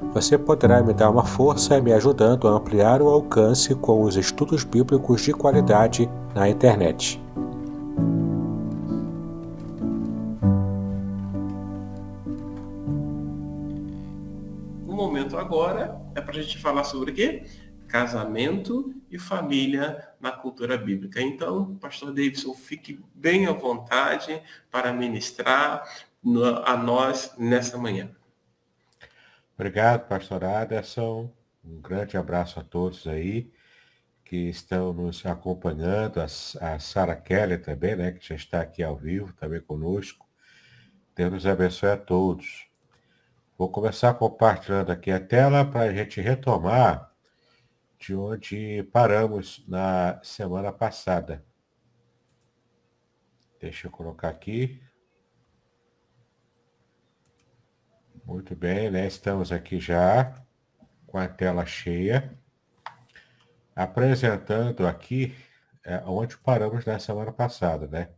Você poderá me dar uma força me ajudando a ampliar o alcance com os estudos bíblicos de qualidade na internet. O momento agora é para a gente falar sobre o quê? Casamento e família na cultura bíblica. Então, pastor Davidson, fique bem à vontade para ministrar a nós nessa manhã. Obrigado, pastor Aderson. Um grande abraço a todos aí que estão nos acompanhando, a, a Sara Kelly também, né, que já está aqui ao vivo, também conosco. Deus nos abençoe a todos. Vou começar compartilhando aqui a tela para a gente retomar de onde paramos na semana passada. Deixa eu colocar aqui. Muito bem, né? Estamos aqui já com a tela cheia apresentando aqui é, onde paramos na semana passada, né?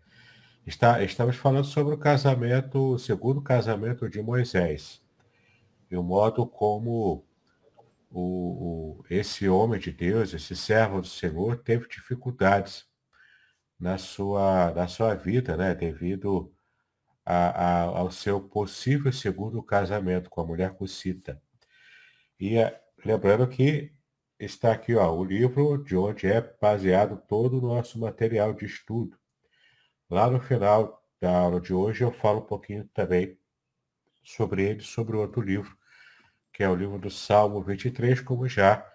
Está, estamos falando sobre o casamento, o segundo casamento de Moisés. E o modo como o, o, esse homem de Deus, esse servo do Senhor, teve dificuldades na sua, na sua vida, né? Devido a, a, ao seu possível segundo casamento com a mulher Cucita. E é, lembrando que está aqui ó, o livro de onde é baseado todo o nosso material de estudo. Lá no final da aula de hoje eu falo um pouquinho também sobre ele, sobre outro livro, que é o livro do Salmo 23, como já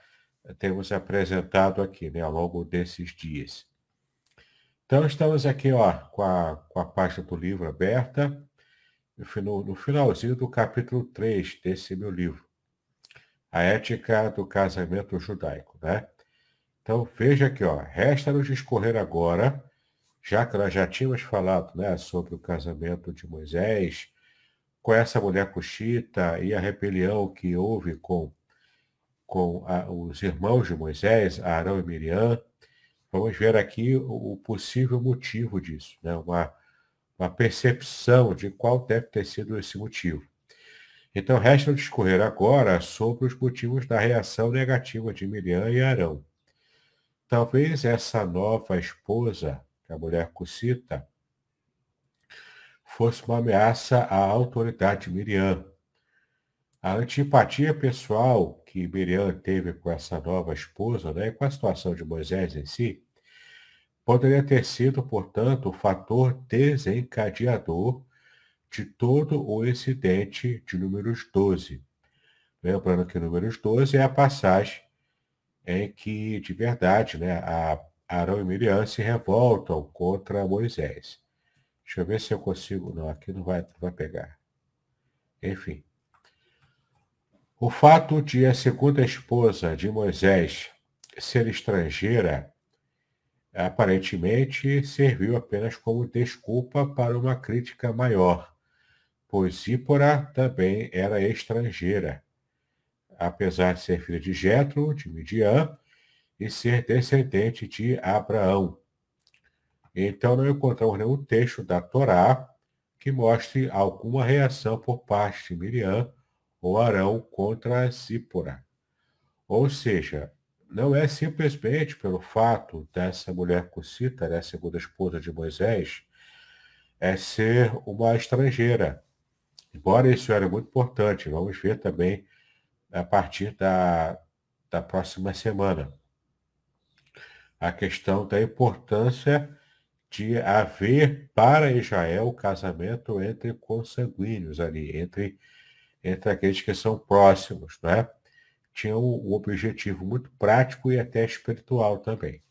temos apresentado aqui né, ao longo desses dias. Então estamos aqui ó, com, a, com a página do livro aberta, no, no finalzinho do capítulo 3 desse meu livro a ética do casamento judaico, né? Então veja aqui, ó, resta-nos discorrer agora, já que nós já tínhamos falado, né, sobre o casamento de Moisés com essa mulher cuxita e a rebelião que houve com com a, os irmãos de Moisés, Arão e Miriam. Vamos ver aqui o, possível motivo disso, né? Uma, uma percepção de qual deve ter sido esse motivo. Então, resta discorrer agora sobre os motivos da reação negativa de Miriam e Arão. Talvez essa nova esposa, que a mulher Cucita, fosse uma ameaça à autoridade de Miriam. A antipatia pessoal que Miriam teve com essa nova esposa, né, e com a situação de Moisés em si, poderia ter sido, portanto, o fator desencadeador de todo o incidente de números 12. Lembrando que números 12 é a passagem em que, de verdade, né, a Arão e Miriam se revoltam contra Moisés. Deixa eu ver se eu consigo. Não, aqui não vai, não vai pegar. Enfim. O fato de a segunda esposa de Moisés ser estrangeira aparentemente serviu apenas como desculpa para uma crítica maior pois Zípora também era estrangeira, apesar de ser filha de Jetro, de Midian, e ser descendente de Abraão. Então não encontramos nenhum texto da Torá que mostre alguma reação por parte de Miriam ou Arão contra Zípora. Ou seja, não é simplesmente pelo fato dessa mulher cucita, né, segunda esposa de Moisés, é ser uma estrangeira, Embora isso era muito importante, vamos ver também a partir da, da próxima semana. A questão da importância de haver para Israel casamento entre consanguíneos ali, entre, entre aqueles que são próximos, né? Tinha um, objetivo muito prático e até espiritual também.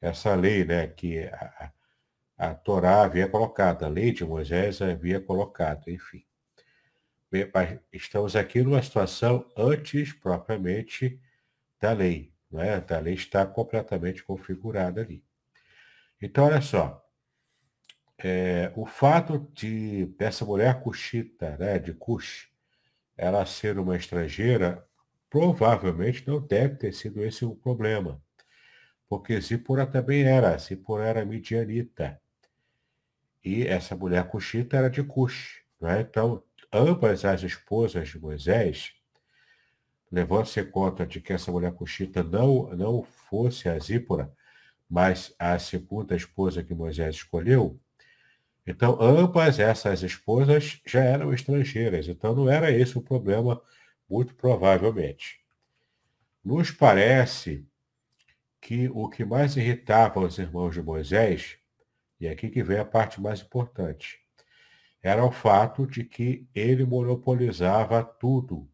Essa lei, né, que a, a Torá havia colocado, a lei de Moisés havia colocado, enfim. Estamos aqui numa situação antes propriamente da lei. Né? A lei está completamente configurada ali. Então, olha só. É, o fato de dessa mulher cuxita, né, de Cush, ela ser uma estrangeira, provavelmente não deve ter sido esse o problema. Porque Zipora também era, Zipora era midianita. E essa mulher cuxita era de Cush. Né? Então, ambas as esposas de Moisés, levando-se em conta de que essa mulher cuxita não, não fosse a Zípora, mas a segunda esposa que Moisés escolheu, então ambas essas esposas já eram estrangeiras, então não era esse o problema, muito provavelmente. Nos parece que o que mais irritava os irmãos de Moisés, e aqui que vem a parte mais importante, era o fato de que ele monopolizava tudo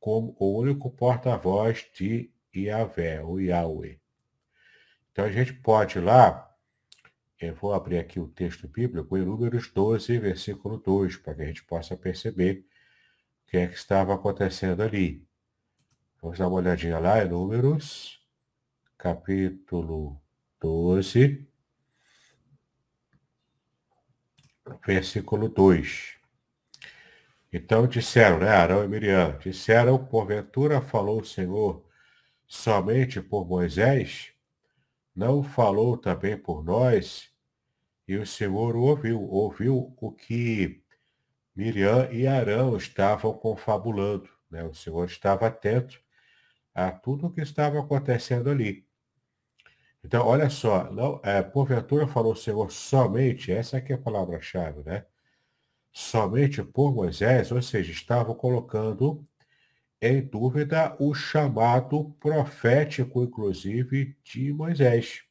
como o único porta-voz de Yahvé, o Yahweh. Então a gente pode ir lá, eu vou abrir aqui o texto bíblico em Números 12, versículo 2, para que a gente possa perceber o que é que estava acontecendo ali. Vamos dar uma olhadinha lá em Números, capítulo 12, versículo 2. Então disseram, né, Arão e Miriam, disseram, porventura falou o Senhor somente por Moisés? Não falou também por nós? E o Senhor ouviu, ouviu o que Miriam e Arão estavam confabulando. Né? O Senhor estava atento a tudo o que estava acontecendo ali. Então, olha só, não, é, porventura falou o Senhor somente, essa aqui é a palavra-chave, né? Somente por Moisés, ou seja, estava colocando em dúvida o chamado profético, inclusive, de Moisés.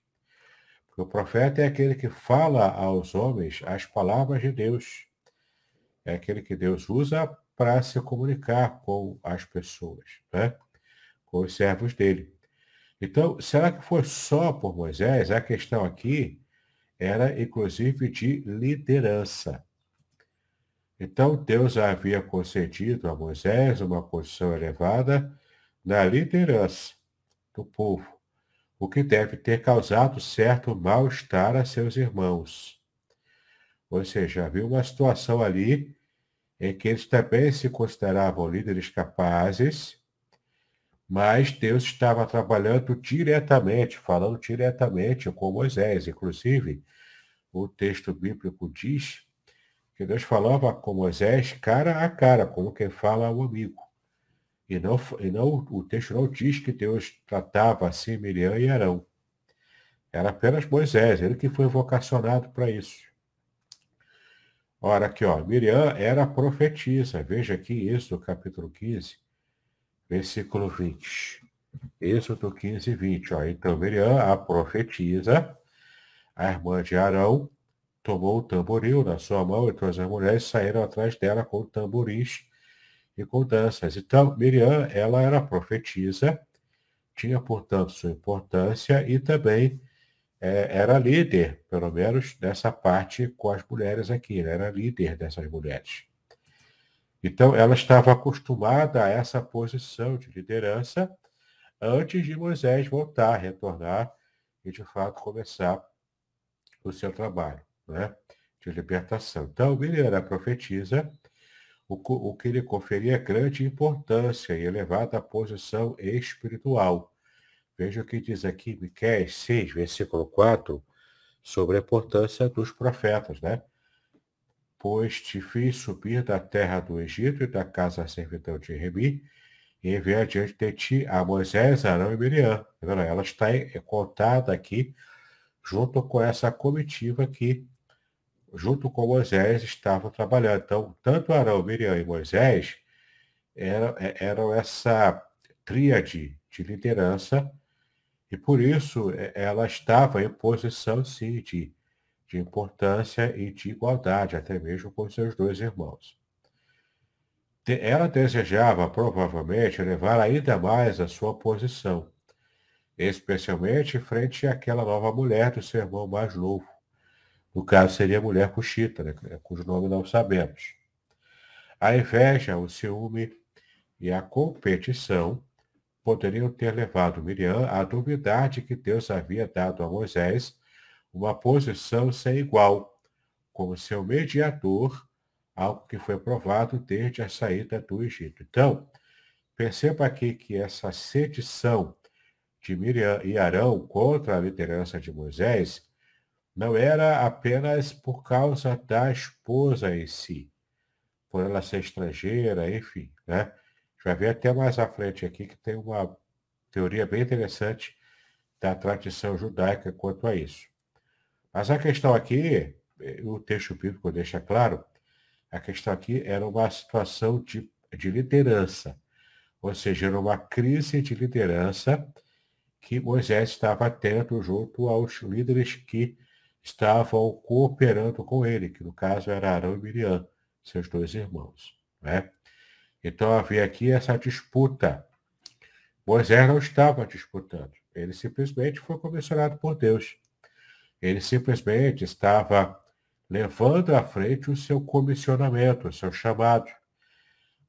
O profeta é aquele que fala aos homens as palavras de Deus. É aquele que Deus usa para se comunicar com as pessoas, né? com os servos dele. Então, será que foi só por Moisés? A questão aqui era, inclusive, de liderança. Então, Deus havia concedido a Moisés uma posição elevada na liderança do povo, o que deve ter causado certo mal-estar a seus irmãos. Ou seja, havia uma situação ali em que eles também se consideravam líderes capazes, mas Deus estava trabalhando diretamente, falando diretamente com Moisés. Inclusive, o texto bíblico diz que Deus falava com Moisés cara a cara, como quem fala ao amigo. E não, e não o texto não diz que Deus tratava assim Miriam e Arão. Era apenas Moisés, ele que foi vocacionado para isso. Ora, aqui, ó, Miriam era profetisa. Veja aqui isso, capítulo 15 versículo 20. Êxodo 15, 20. Ó. Então Miriam, a profetisa, a irmã de Arão, tomou o tamboril na sua mão e todas as mulheres saíram atrás dela com tamborins e com. Então, Miriam, ela era profetisa, tinha, portanto, sua importância e também é, era líder, pelo menos nessa parte com as mulheres aqui, né? era líder dessas mulheres. Então, ela estava acostumada a essa posição de liderança antes de Moisés voltar, retornar e, de fato, começar o seu trabalho né, de libertação. Então, Miriam era profetisa, o, o que lhe conferia grande importância e elevada posição espiritual. Veja o que diz aqui Miqueias 6, versículo 4, sobre a importância dos profetas, né? pois te fiz subir da terra do Egito e da casa servidão de Remi, e enviei adiante de ti a Moisés, Arão e Miriam. Ela está contada aqui junto com essa comitiva que, junto com Moisés, estava trabalhando. Então, tanto Arão, Miriam e Moisés eram, é, eram essa tríade de liderança, e por isso é, ela estava em posição, sim, de de importância e de igualdade, até mesmo com seus dois irmãos. Ela desejava, provavelmente, levar ainda mais a sua posição, especialmente frente àquela nova mulher do seu irmão mais novo. No caso, seria a mulher Cuxita, né, cujo nome não sabemos. A inveja, o ciúme e a competição poderiam ter levado Miriam a duvidar de que Deus havia dado a Moisés uma posição sem igual, como seu mediador, algo que foi provado desde a saída do Egito. Então, perceba aqui que essa sedição de Miriam e Arão contra a liderança de Moisés não era apenas por causa da esposa em si, por ela ser estrangeira, enfim, né? A gente vai ver até mais à frente aqui que tem uma teoria bem interessante da tradição judaica quanto a isso. Mas a questão aqui, eh, o texto bíblico deixa claro, a questão aqui era uma situação de, de liderança, ou seja, era uma crise de liderança que Moisés estava tendo junto aos líderes que estavam cooperando com ele, que no caso era Arão e Miriam, seus dois irmãos. Né? Então havia aqui essa disputa. Moisés não estava disputando, ele simplesmente foi comissionado por Deus. Ele simplesmente estava levando à frente o seu comissionamento, o seu chamado.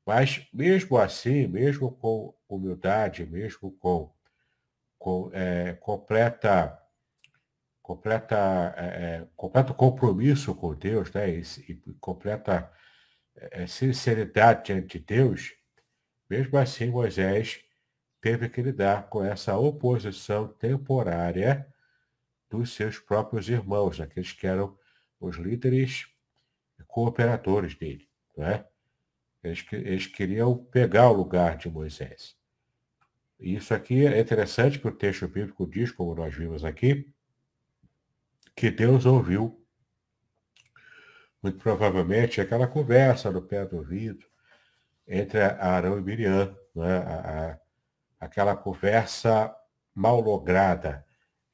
Mas, mesmo assim, mesmo com humildade, mesmo com, com é, completa, completa, é, é completo compromisso com Deus, né, e, e completa é, sinceridade diante de Deus, mesmo assim Moisés teve que lidar com essa oposição temporária dos seus próprios irmãos, aqueles que eram os líderes cooperadores dele. Né? Eles, eles queriam pegar o lugar de Moisés. Isso aqui é interessante que o texto bíblico diz, como nós vimos aqui, que Deus ouviu, muito provavelmente, aquela conversa no pé do ouvido entre Arão e Miriam, né? a, a, aquela conversa mal lograda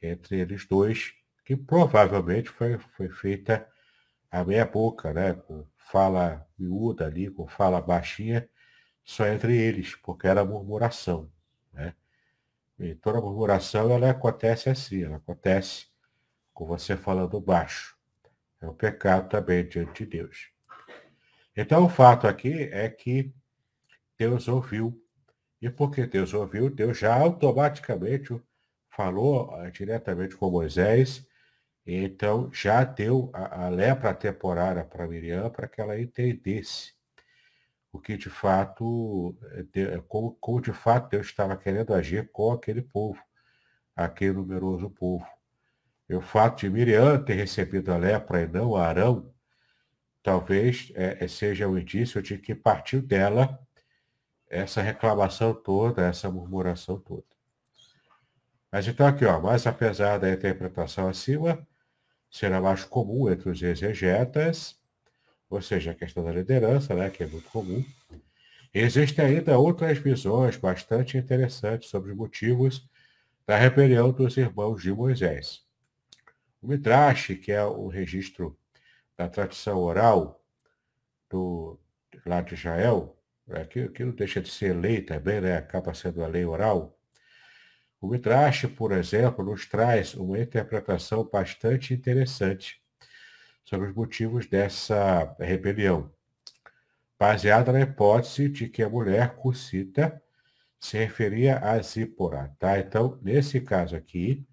entre eles dois, que provavelmente foi, foi feita a meia boca, né? com fala miúda ali, com fala baixinha, só entre eles, porque era murmuração. Né? E toda murmuração ela acontece assim, ela acontece com você falando baixo. É um pecado também diante de Deus. Então o fato aqui é que Deus ouviu. E porque Deus ouviu, Deus já automaticamente falou uh, diretamente com Moisés, então já deu a, a lepra temporária para Miriam para que ela entendesse o que de fato, eh, como, como de fato Deus estava querendo agir com aquele povo, aquele numeroso povo. O fato de Miriam ter recebido a lepra e não Arão, talvez é, seja um indício de que partiu dela essa reclamação toda, essa murmuração toda. Mas então aqui, ó, mas apesar da interpretação acima, será mais comum entre os exegetas, ou seja, a questão da liderança, né, que é muito comum, existem ainda outras visões bastante interessantes sobre os motivos da rebelião dos irmãos de Moisés. O Midrash, que é o registro da tradição oral do, lá de Israel, né, que, que não deixa de ser lei também, né, acaba sendo a lei oral, o Midrash, por exemplo, nos traz uma interpretação bastante interessante sobre os motivos dessa rebelião, baseada na hipótese de que a mulher cucita se referia a Zípora. Tá? Então, nesse caso aqui,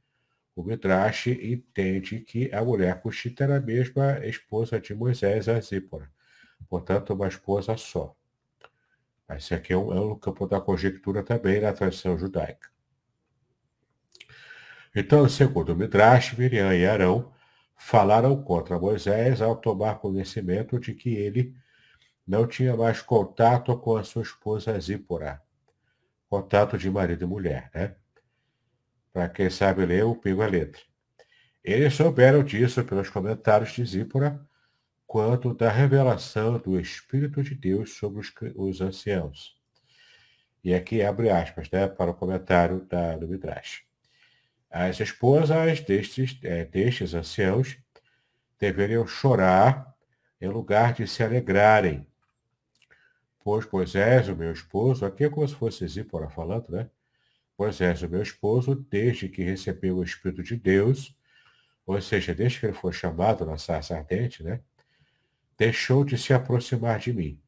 o Midrash entende que a mulher cuxita era a mesma esposa de Moisés, a Zípora. Portanto, uma esposa só. Esse aqui é um, é um campo da conjectura também na tradição judaica. Então, segundo o Midrash, Miriam e Arão falaram contra Moisés ao tomar conhecimento de que ele não tinha mais contato com a sua esposa Zípora. Contato de marido e mulher, né? Para quem sabe ler, o pingo a letra. Eles souberam disso pelos comentários de Zípora, quanto da revelação do Espírito de Deus sobre os, os anciãos. E aqui abre aspas né, para o comentário da, do Midrash. As esposas destes, é, destes anciãos deveriam chorar em lugar de se alegrarem. Pois Moisés, o meu esposo, aqui é como se fosse Zípora falando, né? Moisés, o meu esposo, desde que recebeu o Espírito de Deus, ou seja, desde que ele foi chamado na sarça ardente, né? Deixou de se aproximar de mim.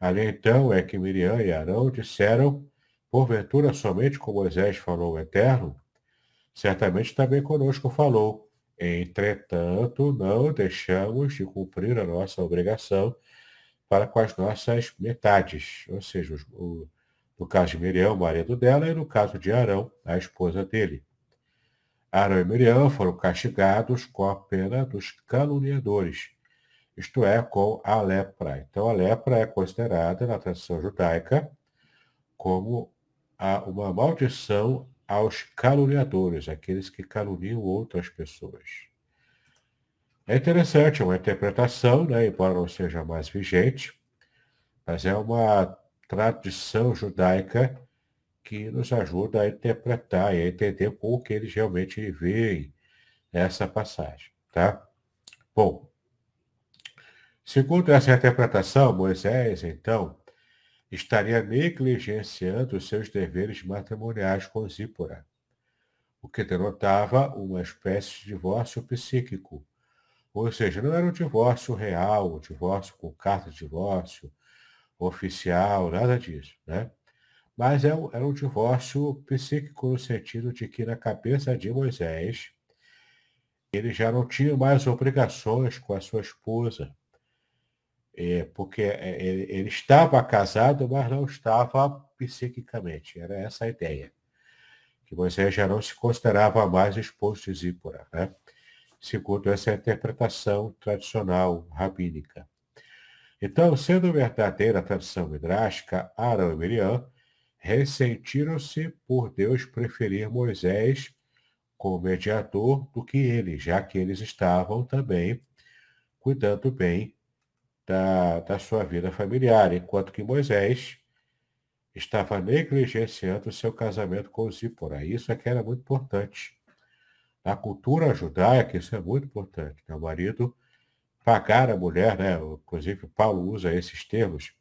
Ali então é que Miriam e Arão disseram, porventura somente com Moisés falou o Eterno, certamente também conosco falou. Entretanto, não deixamos de cumprir a nossa obrigação para com as nossas metades, ou seja, o, no caso de Miriam, o marido dela, e no caso de Arão, a esposa dele. Arão e Miriam foram castigados com a pena dos caluniadores, isto é, com a lepra. Então, a lepra é considerada, na tradição judaica, como uma maldição aos caluniadores, aqueles que caluniam outras pessoas. É interessante, é uma interpretação, né, embora não seja mais vigente, mas é uma tradição judaica que nos ajuda a interpretar e a entender como que eles realmente veem essa passagem, tá? Bom, segundo essa interpretação, Moisés, então, estaria negligenciando os seus deveres matrimoniais com Zípora, o que denotava uma espécie de divórcio psíquico. Ou seja, não era um divórcio real, um divórcio com carta de divórcio, oficial, nada disso, né? Mas é um, era um divórcio psíquico no sentido de que na cabeça de Moisés, ele já não tinha mais obrigações com a sua esposa, é, porque é, ele, ele, estava casado, mas não estava psiquicamente. Era essa a ideia. Que Moisés já não se considerava mais esposo de Zípora, né? segundo essa interpretação tradicional rabínica. Então, sendo verdadeira a tradição e Miriam ressentiram-se por Deus preferir Moisés como mediador do que ele, já que eles estavam também cuidando bem da, da sua vida familiar, enquanto que Moisés estava negligenciando seu casamento com Zípora. Isso é que era muito importante. Na cultura judaica, isso é muito importante. O marido pagar a mulher, né? Inclusive Paulo usa esses termos.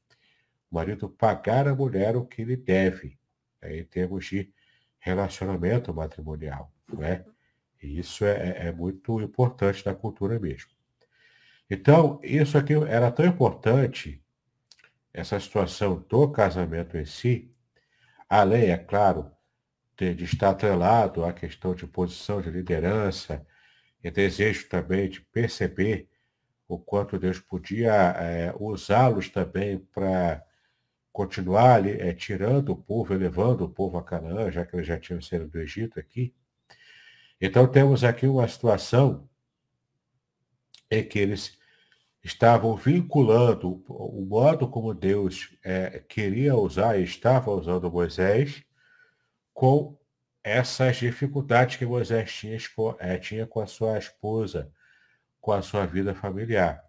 O marido pagar a mulher o que lhe deve, né? em termos de relacionamento matrimonial, né? E isso é, é muito importante na cultura mesmo. Então, isso aqui era tão importante, essa situação do casamento em si, além, é claro, de, de estar atrelado à questão de posição de liderança e desejo também de perceber o quanto Deus podia é, usá-los também para continuar é, tirando o povo, elevando o povo a Canaã, já que eles já tinham saído do Egito aqui. Então temos aqui uma situação em que eles estavam vinculando o modo como Deus é, queria usar e estava usando Moisés com essas dificuldades que Moisés tinha, tinha com a sua esposa, com a sua vida familiar.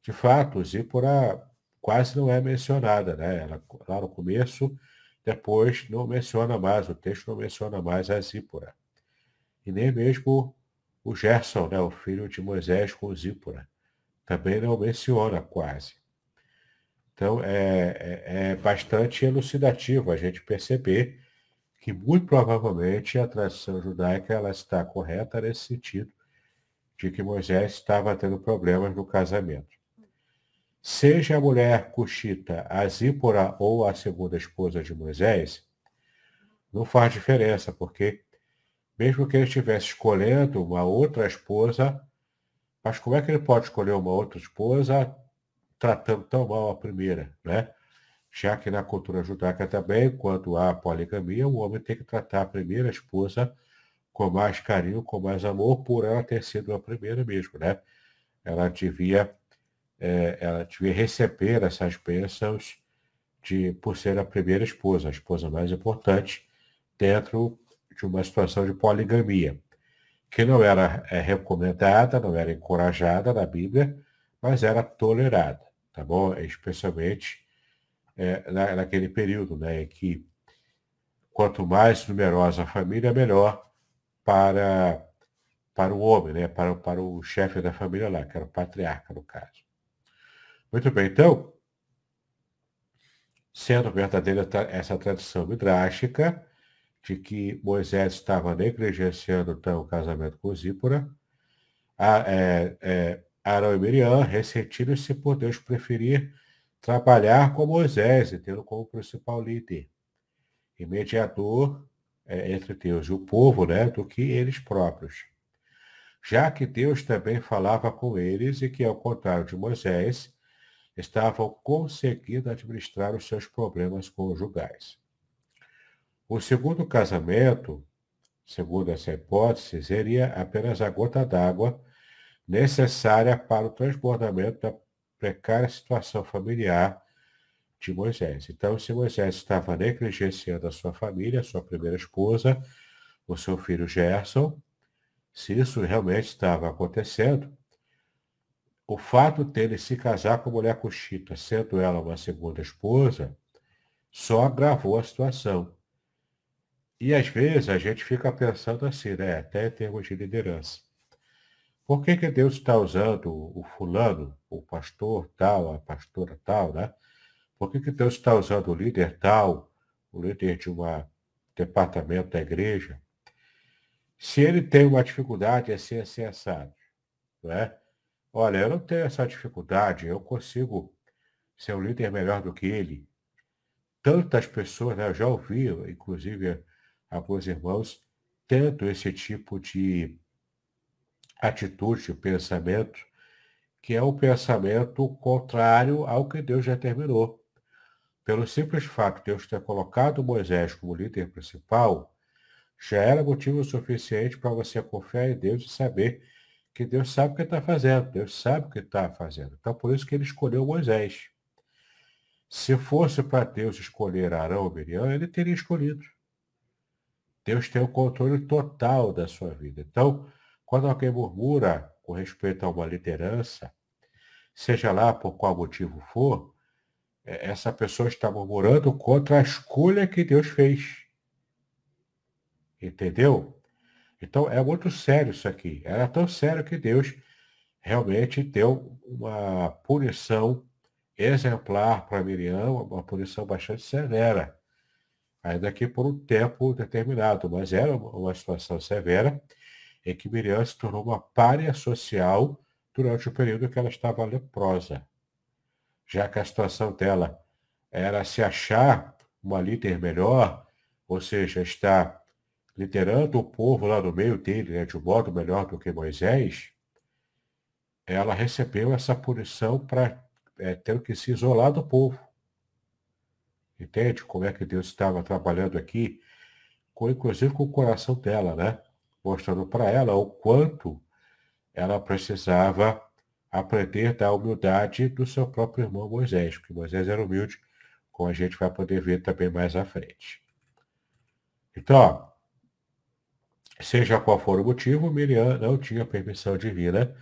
De fato, Zípora quase não é mencionada, né? Ela, lá no começo, depois não menciona mais, o texto não menciona mais a Zípora. E nem mesmo o Gerson, né, o filho de Moisés com Zípora, também não menciona quase. Então, é, é, é bastante elucidativo a gente perceber que, muito provavelmente, a tradição judaica ela está correta nesse sentido, de que Moisés estava tendo problemas no casamento. Seja a mulher cuxita a Zípora ou a segunda esposa de Moisés, não faz diferença, porque mesmo que ele estivesse escolhendo uma outra esposa, mas como é que ele pode escolher uma outra esposa tratando tão mal a primeira, né? Já que na cultura judaica também, quando há poligamia, o homem tem que tratar a primeira esposa com mais carinho, com mais amor, por ela ter sido a primeira mesmo, né? Ela devia, é, ela devia receber essas bênçãos de, por ser a primeira esposa, a esposa mais importante dentro de uma situação de poligamia, que não era é, recomendada, não era encorajada na Bíblia, mas era tolerada, tá bom? Especialmente é, na, naquele período, né, em que quanto mais numerosa a família, melhor para para o homem, né? para, para o chefe da família lá, que era o patriarca, no caso. Muito bem, então, sendo verdadeira essa tradição midrástica de que Moisés estava negligenciando então o casamento com Zípora, a, é, é, Arão e Miriam ressentiram-se por Deus preferir trabalhar com Moisés e tê-lo como principal líder e mediador é, entre Deus e o povo, né, do que eles próprios. Já que Deus também falava com eles e que, ao contrário de Moisés, estavam conseguindo administrar os seus problemas conjugais. O segundo casamento, segundo essa hipótese, seria apenas a gota d'água necessária para o transbordamento da precária situação familiar de Moisés. Então, se Moisés estava negligenciando a sua família, a sua primeira esposa, o seu filho Gerson, se isso realmente estava acontecendo, o fato dele se casar com a mulher cochita, sendo ela uma segunda esposa, só agravou a situação. E às vezes a gente fica pensando assim, né? Até em termos de liderança. Por que, que Deus está usando o fulano, o pastor tal, a pastora tal, né? Por que, que Deus está usando o líder tal, o líder de um departamento da igreja? Se ele tem uma dificuldade, é ser assim assado. Não é? Olha, eu não tenho essa dificuldade, eu consigo ser um líder melhor do que ele. Tantas pessoas, né, eu já ouvi, inclusive alguns irmãos, tendo esse tipo de atitude, de pensamento, que é o pensamento contrário ao que Deus determinou. Pelo simples fato de Deus ter colocado Moisés como líder principal, já era motivo suficiente para você confiar em Deus e saber que Deus sabe o que está fazendo, Deus sabe o que está fazendo. Então, por isso que ele escolheu Moisés. Se fosse para Deus escolher Arão ou Miriam, ele teria escolhido. Deus tem o controle total da sua vida. Então, quando alguém murmura com respeito a uma liderança, seja lá por qual motivo for, essa pessoa está murmurando contra a escolha que Deus fez. Entendeu? Então é muito sério isso aqui. Era tão sério que Deus realmente deu uma punição exemplar para Miriam, uma punição bastante severa, ainda que por um tempo determinado, mas era uma situação severa em que Miriam se tornou uma párea social durante o período que ela estava leprosa já que a situação dela era se achar uma líder melhor, ou seja, estar liderando o povo lá no meio dele né, de um modo melhor do que Moisés, ela recebeu essa punição para é, ter que se isolar do povo. Entende como é que Deus estava trabalhando aqui, com, inclusive com o coração dela, né? Mostrando para ela o quanto ela precisava aprender da humildade do seu próprio irmão Moisés, porque Moisés era humilde, como a gente vai poder ver também mais à frente. Então, seja qual for o motivo, Miriam não tinha permissão divina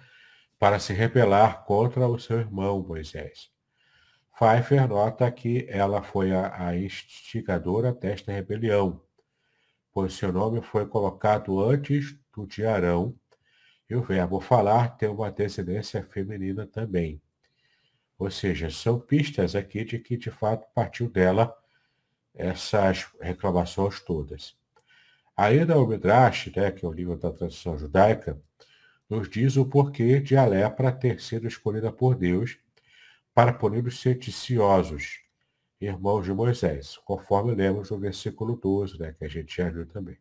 para se rebelar contra o seu irmão Moisés. Pfeiffer nota que ela foi a, a instigadora desta rebelião, pois seu nome foi colocado antes do de Arão, e o verbo falar tem uma descendência feminina também. Ou seja, são pistas aqui de que de fato partiu dela essas reclamações todas. Ainda o Midrash, né, que é o livro da tradição judaica, nos diz o porquê de a lepra ter sido escolhida por Deus para punir os sediciosos, irmãos de Moisés, conforme lemos no versículo 12, né, que a gente já viu também.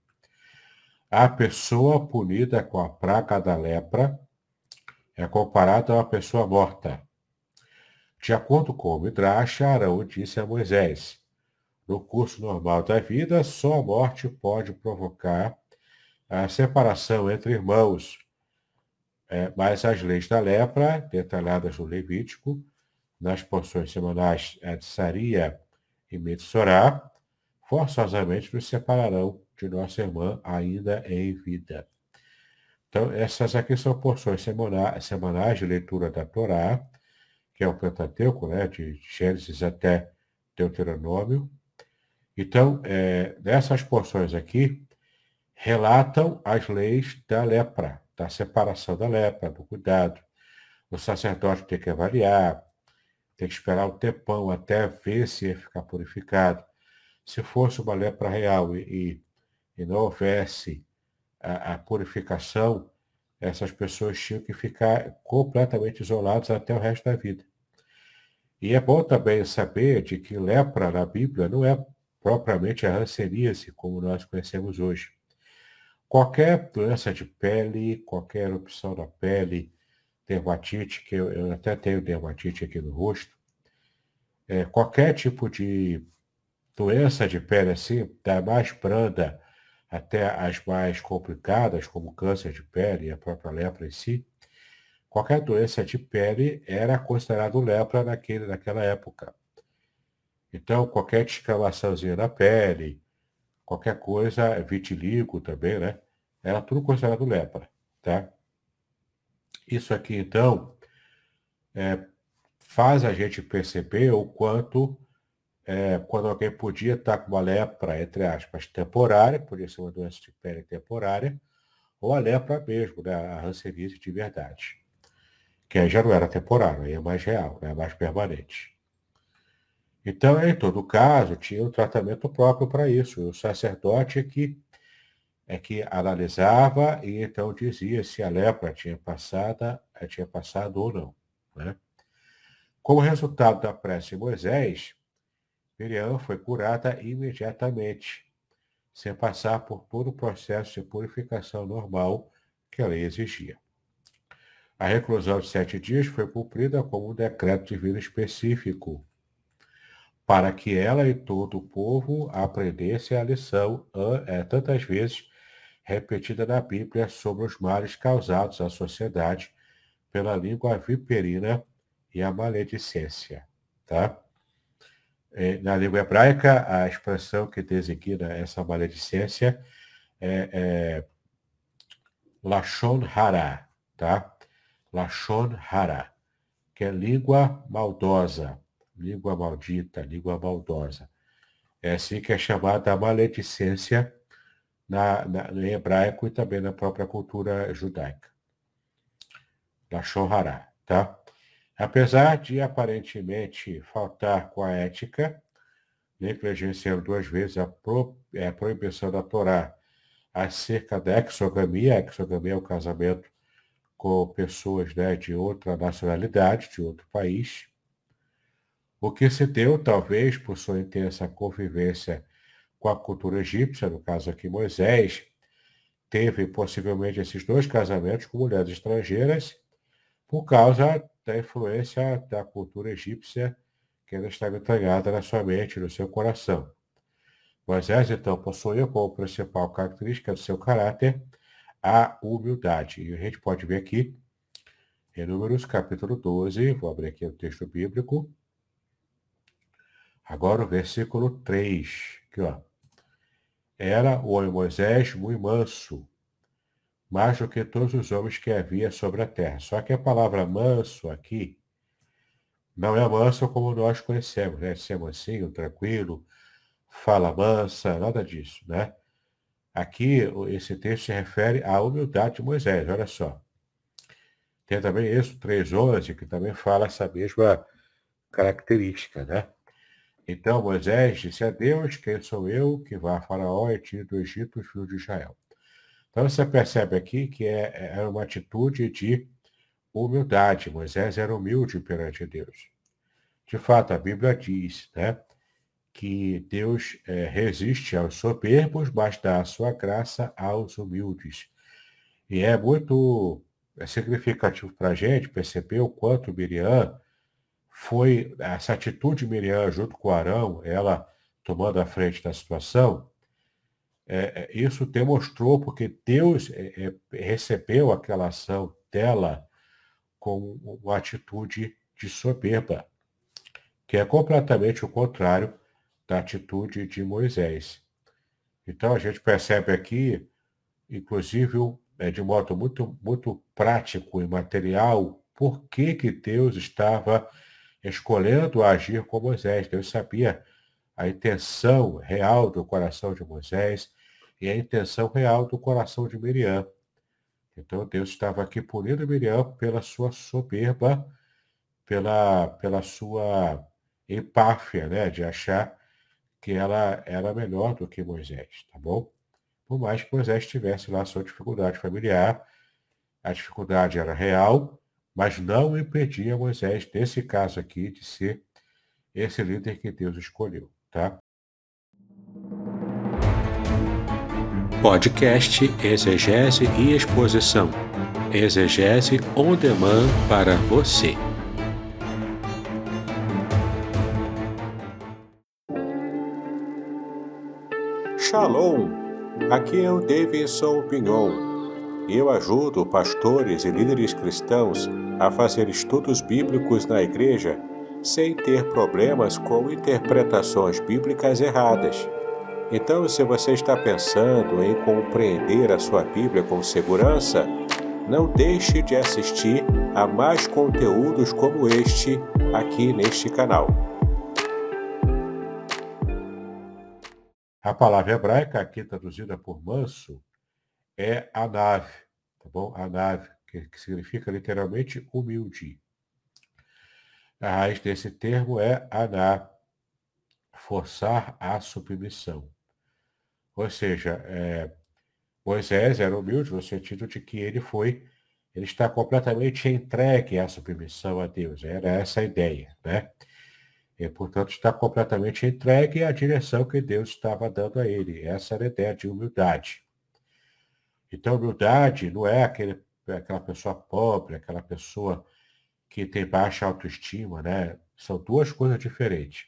A pessoa punida com a praga da lepra é comparada a uma pessoa morta. De acordo com o Midrash, Arão disse a Moisés, no curso normal da vida, só a morte pode provocar a separação entre irmãos. É, mas as leis da lepra, detalhadas no Levítico, nas porções semanais de Saria e Metsorá, forçosamente nos separarão de nossa irmã ainda em vida. Então, essas aqui são porções semanais de leitura da Torá, que é o Pentateuco, né, de Gênesis até Deuteronômio. Então, é, porções aqui, relatam as leis da lepra. da separação da lepra, do cuidado. O sacerdote tem que avaliar, tem que esperar um tempão até ver se ia ficar purificado. Se fosse uma lepra real e, e, e não houvesse a, a, purificação, essas pessoas tinham que ficar completamente isoladas até o resto da vida. E é bom também saber de que lepra na Bíblia não é propriamente a ranceríase, como nós conhecemos hoje. Qualquer doença de pele, qualquer erupção da pele, dermatite, que eu, eu até tenho dermatite aqui no rosto, é, qualquer tipo de doença de pele assim, da mais branda até as mais complicadas, como câncer de pele e a própria lepra em si, qualquer doença de pele era considerado lepra naquele, naquela época. Então, qualquer descamaçãozinha na pele, qualquer coisa, vitiligo também, né? Era tudo considerado lepra, tá? Isso aqui, então, é, faz a gente perceber o quanto, é, quando alguém podia estar com uma lepra, entre aspas, temporária, podia ser uma doença de pele temporária, ou a lepra mesmo, né, a ranceníase de verdade. Que aí já não era temporário, aí é mais real, né, mais permanente. Então, em todo caso, tinha um tratamento próprio para isso. O sacerdote é que, é que analisava e então dizia se a lepra tinha, passada, tinha passado ou não. Né? Como resultado da prece de Moisés, Miriam foi curada imediatamente, sem passar por todo o processo de purificação normal que a lei exigia. A reclusão de sete dias foi cumprida como um decreto divino específico, para que ela e todo o povo aprendessem a lição é, tantas vezes repetida na Bíblia sobre os males causados à sociedade pela língua viperina e a maledicência. Tá? É, na língua hebraica, a expressão que designa essa maledicência é, é Lashon Hara, tá? Lashon Hara, que é língua maldosa, língua maldita, língua maldosa. É assim que é chamada a maledicência na, na, no hebraico e também na própria cultura judaica. Lashon Hara, tá? Apesar de aparentemente faltar com a ética, negligenciando duas vezes a, pro, é, a proibição da Torá acerca da exogamia, a exogamia é o casamento com pessoas né, de outra nacionalidade, de outro país, o que se deu, talvez, por sua intensa convivência com a cultura egípcia, no caso aqui Moisés, teve possivelmente esses dois casamentos com mulheres estrangeiras, por causa da influência da cultura egípcia que ainda estava entranhada na sua mente no seu coração. Moisés, então, possuía como principal característica do seu caráter a humildade. E a gente pode ver aqui, em Números capítulo 12, vou abrir aqui o texto bíblico. Agora o versículo 3, aqui ó. Era o homem Moisés muito manso, mais do que todos os homens que havia sobre a terra. Só que a palavra manso aqui não é manso como nós conhecemos, né? Ser mansinho, tranquilo, fala mansa, nada disso, né? Aqui, esse texto se refere à humildade de Moisés, olha só. Tem também isso, 3.11, que também fala essa mesma característica, né? Então Moisés disse a Deus, quem sou eu que vá a Faraó e tire do Egito os filhos de Israel? Então você percebe aqui que é, é uma atitude de humildade. Moisés era humilde perante Deus. De fato, a Bíblia diz né, que Deus é, resiste aos soberbos, mas dá a sua graça aos humildes. E é muito é significativo para a gente perceber o quanto Miriam foi, essa atitude de Miriam junto com Arão, ela tomando a frente da situação, é, é, isso demonstrou porque Deus é, é, recebeu aquela ação dela com uma atitude de soberba, que é completamente o contrário da atitude de Moisés. Então a gente percebe aqui, inclusive é, de modo muito, muito prático e material, por que, que Deus estava escolhendo agir com Moisés. Deus sabia a intenção real do coração de Moisés e a intenção real do coração de Miriam. Então Deus estava aqui punindo Miriam pela sua soberba, pela, pela sua empáfia, né? De achar que ela era melhor do que Moisés, tá bom? Por mais que Moisés tivesse lá sua dificuldade familiar, a dificuldade era real, mas não impedia Moisés, nesse caso aqui, de ser esse líder que Deus escolheu, tá? Podcast Exegese e Exposição. Exegese on demand para você. Shalom! Aqui é o Davidson Pinhon. Eu ajudo pastores e líderes cristãos a fazer estudos bíblicos na igreja sem ter problemas com interpretações bíblicas erradas. Então, se você está pensando em compreender a sua Bíblia com segurança, não deixe de assistir a mais conteúdos como este aqui neste canal. A palavra hebraica, aqui traduzida por manso, é a nave, tá bom? A nave, que, significa literalmente humilde. A raiz desse termo é aná, forçar a submissão. Ou seja, é, Moisés era humilde no sentido de que ele foi, ele está completamente entregue à submissão a Deus. Era essa a ideia, né? E, portanto, está completamente entregue à direção que Deus estava dando a ele. Essa era a ideia de humildade. Então, humildade não é aquele, aquela pessoa pobre, aquela pessoa que tem baixa autoestima, né? São duas coisas diferentes.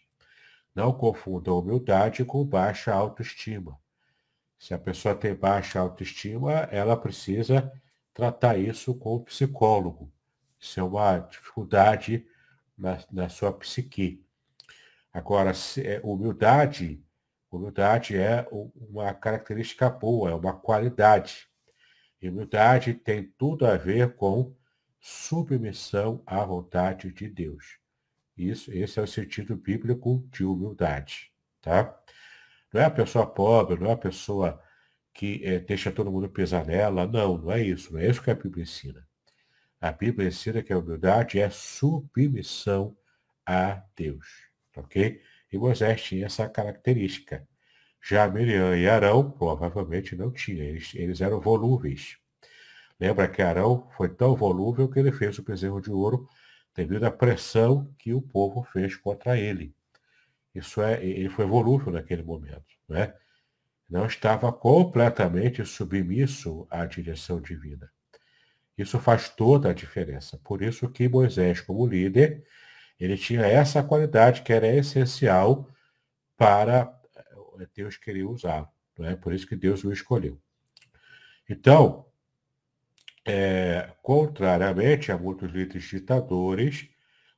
Não confundam humildade com baixa autoestima. Se a pessoa tem baixa autoestima, ela precisa tratar isso com o psicólogo. Isso é uma dificuldade na, na sua psique. Agora, é, humildade, humildade é uma característica boa, é uma qualidade. humildade tem tudo a ver com submissão à vontade de Deus. Isso, esse é o sentido bíblico de humildade, tá? Não é a pessoa pobre, não é a pessoa que é, deixa todo mundo pisar nela. Não, não é isso. Não é isso que a Bíblia ensina. A Bíblia ensina que a humildade é submissão a Deus. Ok? E Moisés tinha essa característica. Já Miriam e Arão provavelmente não tinham. Eles, eles eram volúveis. Lembra que Arão foi tão volúvel que ele fez o bezerro de ouro devido à pressão que o povo fez contra ele. Isso é, ele foi volúvel naquele momento, né? Não estava completamente submisso à direção divina. Isso faz toda a diferença. Por isso que Moisés, como líder, ele tinha essa qualidade que era essencial para eh, Deus querer usá-lo. É? Por isso que Deus o escolheu. Então, é, contrariamente a muitos líderes ditadores,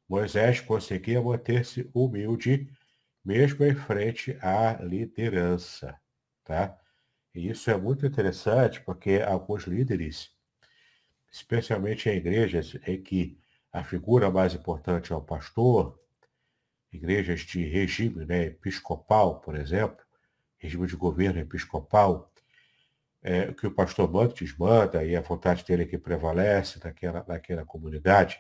Moisés conseguia manter-se humilde mesmo em frente à liderança, tá? E isso é muito interessante porque alguns líderes, especialmente em igrejas em que a figura mais importante é o pastor, igrejas de regime né, episcopal, por exemplo, regime de governo episcopal, é, que o pastor manda, desmanda, e a vontade dele é que prevalece naquela, naquela comunidade,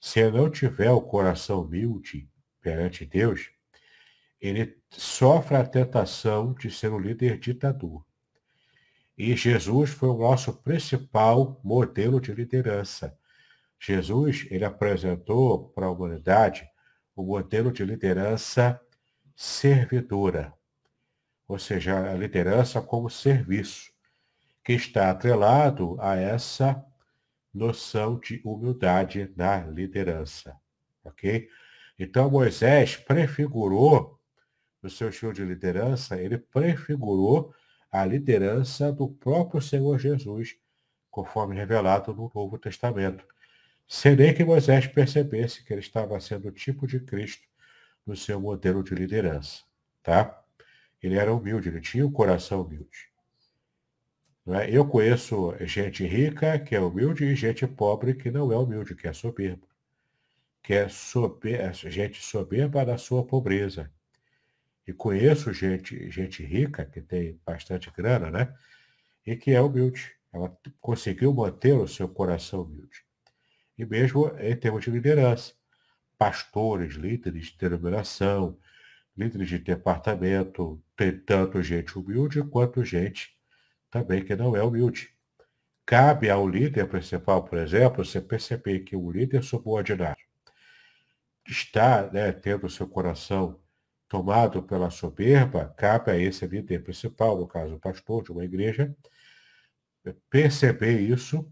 se não tiver o coração humilde perante Deus, ele sofre a tentação de ser um líder ditador. E Jesus foi o nosso principal modelo de liderança. Jesus, ele apresentou para a humanidade o modelo de liderança servidora, ou seja, a liderança como serviço, que está atrelado a essa noção de humildade na liderança, ok? Então Moisés prefigurou no seu estilo de liderança, ele prefigurou a liderança do próprio Senhor Jesus, conforme revelado no Novo Testamento. Sem nem que Moisés percebesse que ele estava sendo o tipo de Cristo no seu modelo de liderança. Tá? Ele era humilde, ele tinha um coração humilde. É? Eu conheço gente rica que é humilde e gente pobre que não é humilde, que é soberba. Que é sober... gente soberba da sua pobreza e conheço gente, gente rica, que tem bastante grana, né? E que é humilde. ela conseguiu manter o seu coração humilde. E mesmo em termos de liderança, pastores, líderes de denominação, líderes de departamento, tem tanto gente humilde quanto gente também que não é humilde. Cabe ao líder principal, por exemplo, você perceber que o líder subordinado está né, tendo seu coração tomado pela soberba, cabe a esse líder principal, no caso o pastor de uma igreja, perceber isso,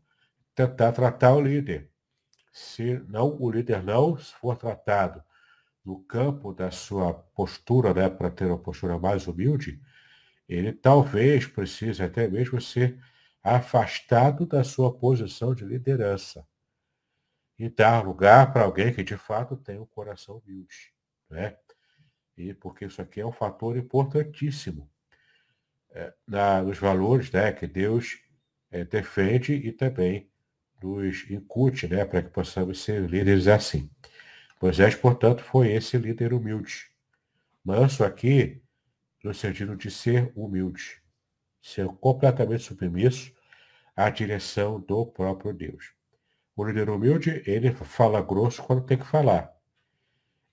tentar tratar o líder. Se não o líder não for tratado no campo da sua postura, né, para ter uma postura mais humilde, ele talvez precise até mesmo ser afastado da sua posição de liderança e dar lugar para alguém que de fato tem um coração humilde, né? E porque isso aqui é um fator importantíssimo é, na, nos valores né, que Deus é, defende e também nos incute né, para que possamos ser líderes assim. Moisés, portanto, foi esse líder humilde. Manso aqui, no sentido de ser humilde, ser completamente submisso à direção do próprio Deus. O líder humilde, ele fala grosso quando tem que falar.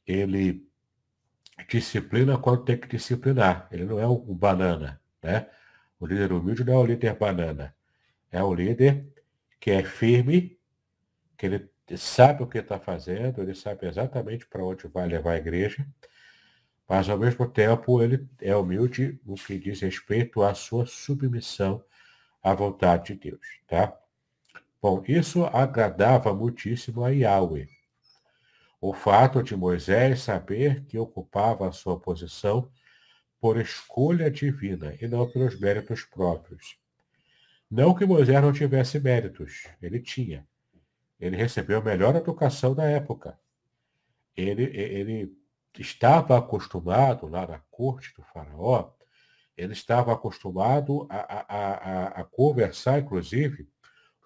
Ele disciplina quando tem que disciplinar. Ele não é um banana, né? O líder humilde não é o líder banana. É o líder que é firme, que ele sabe o que está fazendo, ele sabe exatamente para onde vai levar a igreja, mas ao mesmo tempo ele é humilde no que diz respeito à sua submissão à vontade de Deus, tá? Bom, isso agradava muitíssimo a Yahweh. O fato de Moisés saber que ocupava a sua posição por escolha divina e não pelos méritos próprios. Não que Moisés não tivesse méritos, ele tinha. Ele recebeu a melhor educação da época. Ele, ele estava acostumado lá na corte do faraó, ele estava acostumado a, a, a, a conversar, inclusive,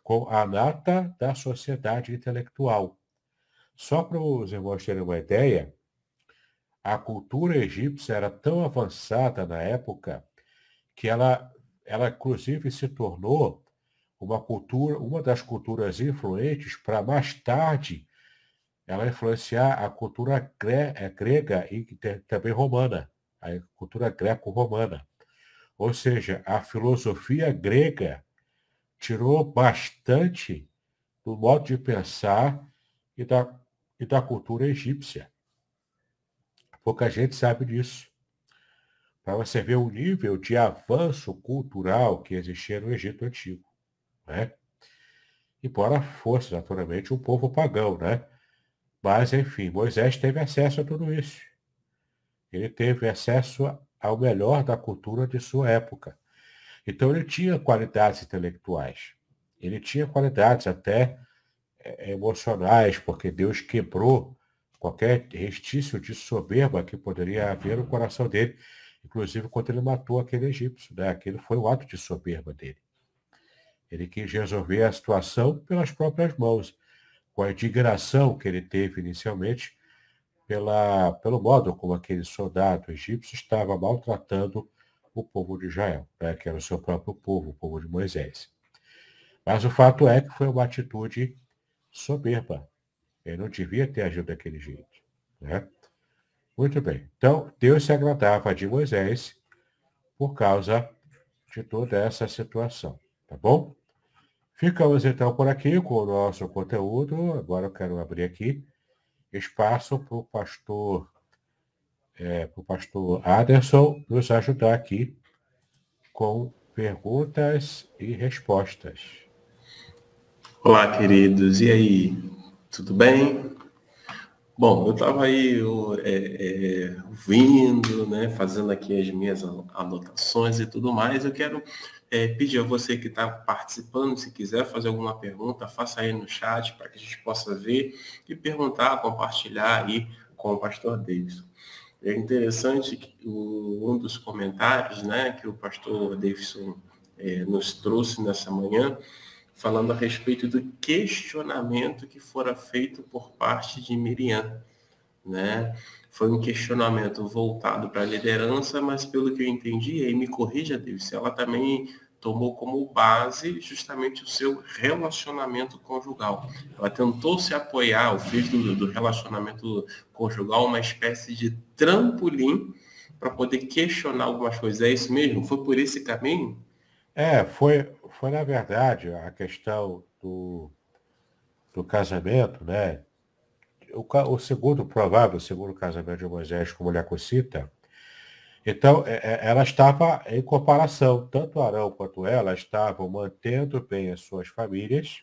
com a nata da sociedade intelectual. Só para os irmãos terem uma ideia, a cultura egípcia era tão avançada na época que ela, ela inclusive se tornou uma cultura, uma das culturas influentes para mais tarde ela influenciar a cultura é, grega e também romana, a cultura greco-romana. Ou seja, a filosofia grega tirou bastante do modo de pensar e da, e da cultura egípcia. Pouca gente sabe disso. Para você ver o nível de avanço cultural que existia no Egito Antigo. Né? Embora fosse, naturalmente, um povo pagão, né? Mas, enfim, Moisés teve acesso a tudo isso. Ele teve acesso ao melhor da cultura de sua época. Então, ele tinha qualidades intelectuais. Ele tinha qualidades até emocionais, porque Deus quebrou qualquer restício de soberba que poderia haver no coração dele, inclusive quando ele matou aquele egípcio. Né? Aquele foi o ato de soberba dele. Ele quis resolver a situação pelas próprias mãos, com a indignação que ele teve inicialmente pela, pelo modo como aquele soldado egípcio estava maltratando o povo de Israel, né? que era o seu próprio povo, o povo de Moisés. Mas o fato é que foi uma atitude soberba. Ele não devia ter agido daquele jeito. Né? Muito bem. Então, Deus se agradava de Moisés por causa de toda essa situação. Tá bom? Ficamos então por aqui com o nosso conteúdo. Agora eu quero abrir aqui espaço para o pastor, é, para o pastor Aderson nos ajudar aqui com perguntas e respostas. Olá, queridos. E aí? Tudo bem? Bom, eu estava aí eu, é, é, ouvindo, né, fazendo aqui as minhas anotações e tudo mais. Eu quero é, pedir a você que está participando, se quiser fazer alguma pergunta, faça aí no chat para que a gente possa ver e perguntar, compartilhar aí com o pastor Davidson. É interessante que o, um dos comentários né, que o pastor Davidson é, nos trouxe nessa manhã falando a respeito do questionamento que fora feito por parte de Miriam. Né? Foi um questionamento voltado para a liderança, mas pelo que eu entendi, e me corrija, Davis, ela também tomou como base justamente o seu relacionamento conjugal. Ela tentou se apoiar, ou fez do, do relacionamento conjugal uma espécie de trampolim para poder questionar algumas coisas. É isso mesmo? Foi por esse caminho? É, foi, foi na verdade a questão do, do casamento, né? O, o segundo provável, o segundo casamento de Moisés com mulher cocita, então, é, é, ela estava em comparação, tanto Arão quanto ela estavam mantendo bem as suas famílias,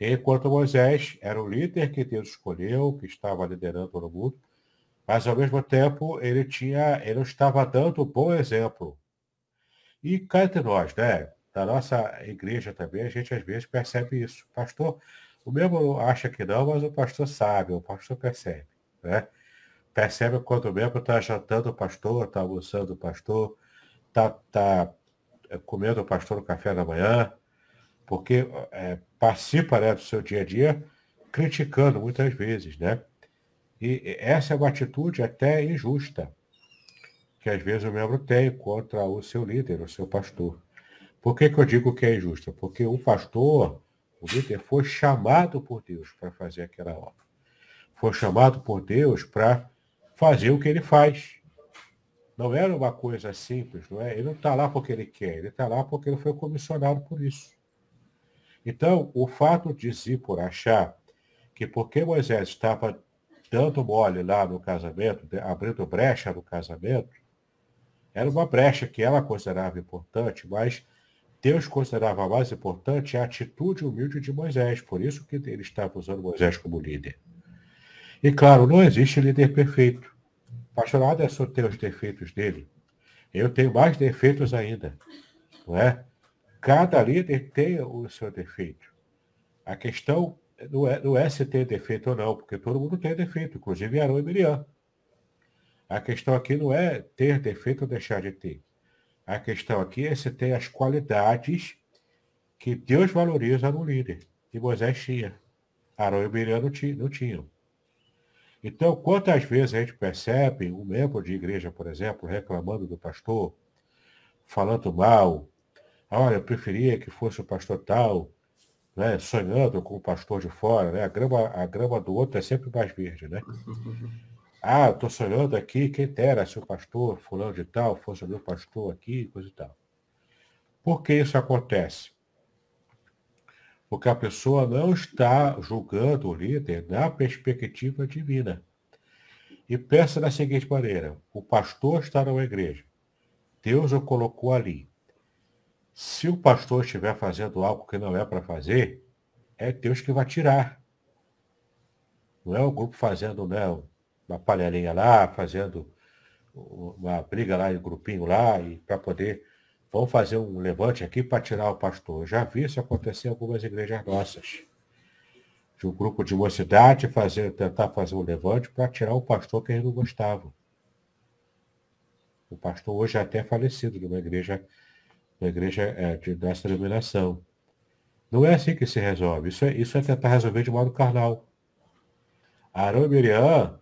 enquanto Moisés era o líder que Deus escolheu, que estava liderando todo mundo, mas ao mesmo tempo ele tinha, ele estava dando um bom exemplo. E cá entre nós, né? Da nossa igreja também, a gente às vezes percebe isso. Pastor, o mesmo acha que não, mas o pastor sabe, o pastor percebe, né? percebe quando o membro está jantando o pastor, está almoçando o pastor, está tá é, comendo o pastor no café da manhã, porque é, participa né, do seu dia a dia criticando muitas vezes, né? E essa é uma atitude até injusta, que às vezes o membro tem contra o seu líder, o seu pastor. Por que, que eu digo que é injusta? Porque o pastor, o líder, foi chamado por Deus para fazer aquela obra. Foi chamado por Deus para fazer o que ele faz. Não era uma coisa simples, não é? Ele não está lá porque ele quer, ele está lá porque ele foi comissionado por isso. Então, o fato de Zippor achar que porque Moisés estava dando mole lá no casamento, abrindo brecha no casamento, era uma brecha que ela considerava importante, mas Deus considerava mais importante a atitude humilde de Moisés. Por isso que ele estava usando Moisés como líder. E claro, não existe líder perfeito. Pastor Anderson tem os defeitos dele. Eu tenho mais defeitos ainda. Não é? Cada líder tem o seu defeito. A questão não é, não é se tem defeito ou não, porque todo mundo tem defeito, inclusive Arão e Miriam. A questão aqui não é ter defeito ou deixar de ter. A questão aqui é se tem as qualidades que Deus valoriza no líder. E Moisés tinha. Arão e Miriam não tinham. Então, quantas vezes a gente percebe um membro de igreja, por exemplo, reclamando do pastor, falando mal, olha, eu preferia que fosse o pastor tal, né, sonhando com o pastor de fora, né? A grama, a grama do outro é sempre mais verde, né? Ah, estou sonhando aqui, quem dera se o pastor fulano de tal fosse meu pastor aqui, coisa e tal. Por que isso acontece? Porque a pessoa não está julgando o líder na perspectiva divina. E pensa da seguinte maneira: o pastor está numa igreja. Deus o colocou ali. Se o pastor estiver fazendo algo que não é para fazer, é Deus que vai tirar. Não é o grupo fazendo né, uma palharinha lá, fazendo uma briga lá em grupinho lá, e para poder Vamos fazer um levante aqui para tirar o pastor. Eu já vi isso acontecer em algumas igrejas nossas. De um grupo de mocidade fazer, tentar fazer um levante para tirar o pastor que eles não gostavam. O pastor hoje é até falecido numa igreja, uma igreja é, de, dessa denominação. Não é assim que se resolve. Isso é, isso é tentar resolver de modo carnal. E Miriam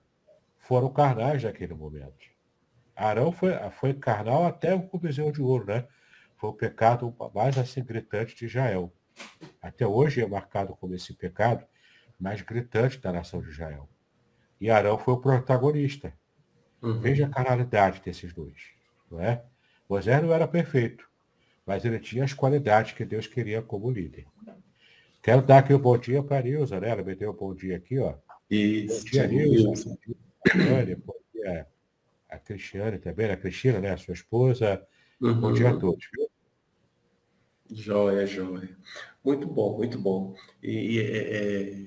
foram carnais naquele momento. Arão foi, foi carnal até o bezerro de ouro, né? foi o pecado mais assim gritante de Israel. Até hoje é marcado como esse pecado mais gritante da nação de Israel. E Arão foi o protagonista. Uhum. Veja a carnalidade desses dois. Não é? Moisés não era perfeito, mas ele tinha as qualidades que Deus queria como líder. Quero dar aqui um bom dia para a Nilza, né? Ela me deu um bom dia aqui, ó. Isso. Bom dia, Nilza. Dia, bom dia a Cristiane também, a Cristina, né? A sua esposa. Uhum. Bom dia a todos, viu? Joia, joia. Muito bom, muito bom. E é, é,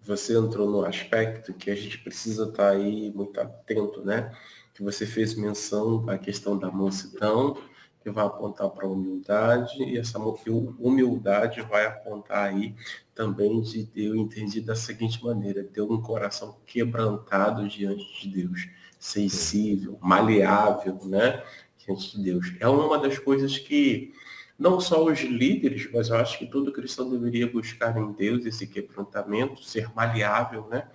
você entrou no aspecto que a gente precisa estar tá aí muito atento, né? Que você fez menção à questão da mansidão, que vai apontar para a humildade, e essa humildade vai apontar aí também de eu entendi da seguinte maneira, ter um coração quebrantado diante de Deus, sensível, maleável, né? Diante de Deus. É uma das coisas que não só os líderes, mas eu acho que todo cristão deveria buscar em Deus esse quebrantamento, ser maleável, né?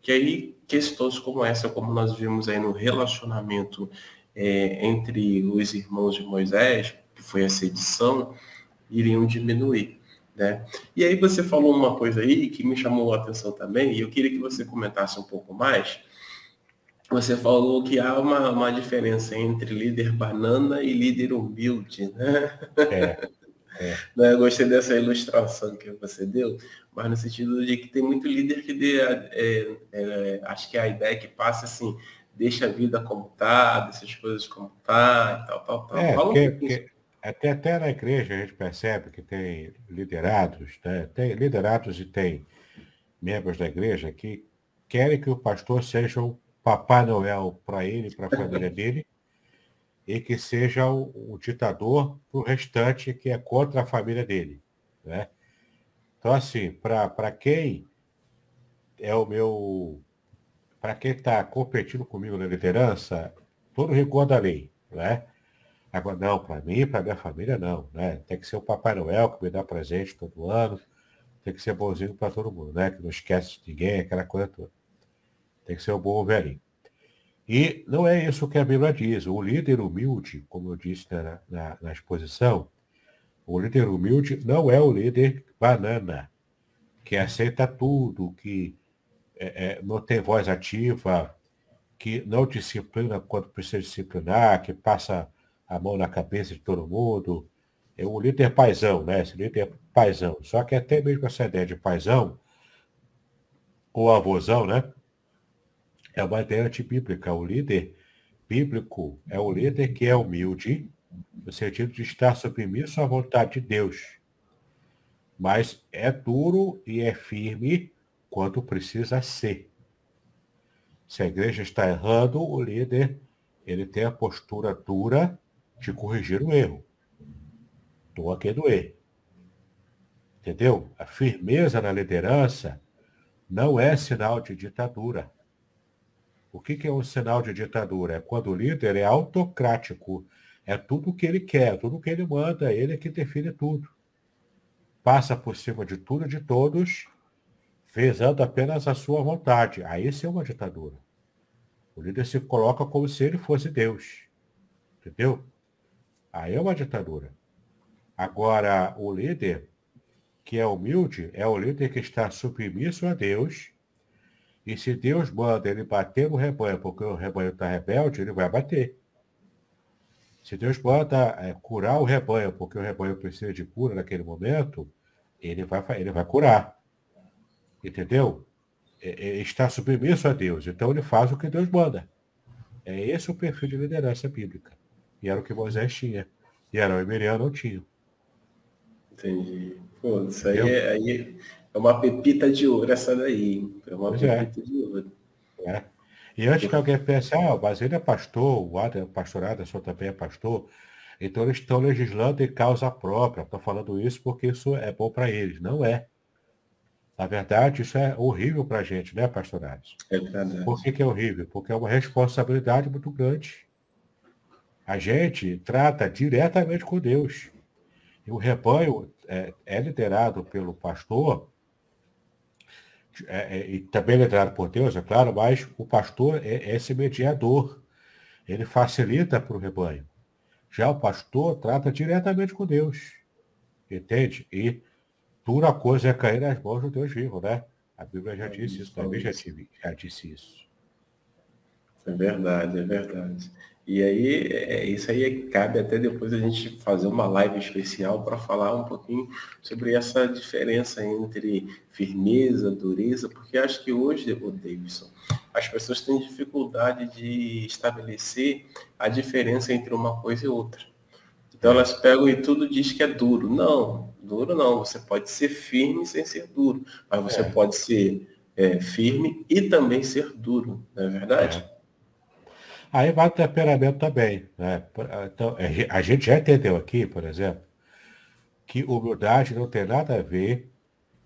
Que aí questões como essa, como nós vimos aí no relacionamento é, entre os irmãos de Moisés, que foi essa edição, iriam diminuir. Né? E aí você falou uma coisa aí que me chamou a atenção também, e eu queria que você comentasse um pouco mais. Você falou que há uma, uma diferença entre líder banana e líder humilde, né? É. É. Né, eu gostei dessa ilustração que você deu, mas no sentido de que tem muito líder que dê, é, é, acho que a ideia que passa assim, deixa a vida como tá, deixa as coisas como tá, e tal, tal, tal. É, Fala porque, um porque até, até na igreja a gente percebe que tem liderados, né? tem liderados e tem membros da igreja que querem que o pastor seja o Papai Noel para ele, para a família dele, e que seja o, o ditador para o restante que é contra a família dele. Né? Então, assim, para quem é o meu. Para quem está competindo comigo na liderança, todo rigor da lei. Né? Agora, não, para mim, para minha família, não. Né? Tem que ser o Papai Noel que me dá presente todo ano. Tem que ser bonzinho para todo mundo, né? Que não esquece de ninguém, aquela coisa toda. Tem que ser o bom velhinho. E não é isso que a Bíblia diz. O líder humilde, como eu disse na, na, na exposição, o líder humilde não é o líder banana, que aceita tudo, que é, é, não tem voz ativa, que não disciplina quando precisa disciplinar, que passa a mão na cabeça de todo mundo. É o líder paisão, né? Esse líder paisão. Só que até mesmo essa ideia de paisão, ou avôzão, né? é uma ideia antibíblica. O líder bíblico é o líder que é humilde, no sentido de estar submisso à vontade de Deus. Mas é duro e é firme quando precisa ser. Se a igreja está errando, o líder ele tem a postura dura de corrigir o erro. Estou aqui do erro. Entendeu? A firmeza na liderança não é sinal de ditadura. O que, que é um sinal de ditadura? É quando o líder é autocrático. É tudo o que ele quer, tudo o que ele manda, ele é que define tudo. Passa por cima de tudo e de todos, visando apenas a sua vontade. Aí isso é uma ditadura. O líder se coloca como se ele fosse Deus. Entendeu? Aí é uma ditadura. Agora, o líder que é humilde é o líder que está submisso a Deus e se Deus manda ele bater no rebanho porque o rebanho está rebelde, ele vai bater. Se Deus manda é, curar o rebanho porque o rebanho precisa de cura naquele momento, ele vai, ele vai curar. Entendeu? É, é, está submisso a Deus. Então ele faz o que Deus manda. É esse o perfil de liderança bíblica. E era o que Moisés tinha. E Arão e Miriam não tinham. Entendi. Pô, isso aí, é, aí é uma pepita de ouro essa daí. É uma pois é. pepita é. de ouro. É. E antes que alguém pense, ah, o Basílio é pastor, o Adam, pastor Aderson também é pastor, então eles estão legislando em causa própria. Estou falando isso porque isso é bom para eles. Não é. Na verdade, isso é horrível para a gente, né, pastor Aderson? É verdade. Por que, que é horrível? Porque é uma responsabilidade muito grande. A gente trata diretamente com Deus. E o rebanho é, é liderado pelo pastor é, é, e também liderado por Deus, é claro, mas o pastor é, é esse mediador. Ele facilita para o rebanho. Já o pastor trata diretamente com Deus. Entende? E dura coisa é cair nas mãos do Deus vivo, né? A Bíblia já disse isso, também já, já disse isso. É verdade, é verdade. E aí, é, isso aí cabe até depois a gente fazer uma live especial para falar um pouquinho sobre essa diferença entre firmeza, dureza, porque acho que hoje, o Davidson, as pessoas têm dificuldade de estabelecer a diferença entre uma coisa e outra. Então elas pegam e tudo diz que é duro. Não, duro não. Você pode ser firme sem ser duro, mas você é. pode ser é, firme e também ser duro, não é verdade? É. Aí vai o temperamento também. Né? Então, é, a gente já entendeu aqui, por exemplo, que humildade não tem nada a ver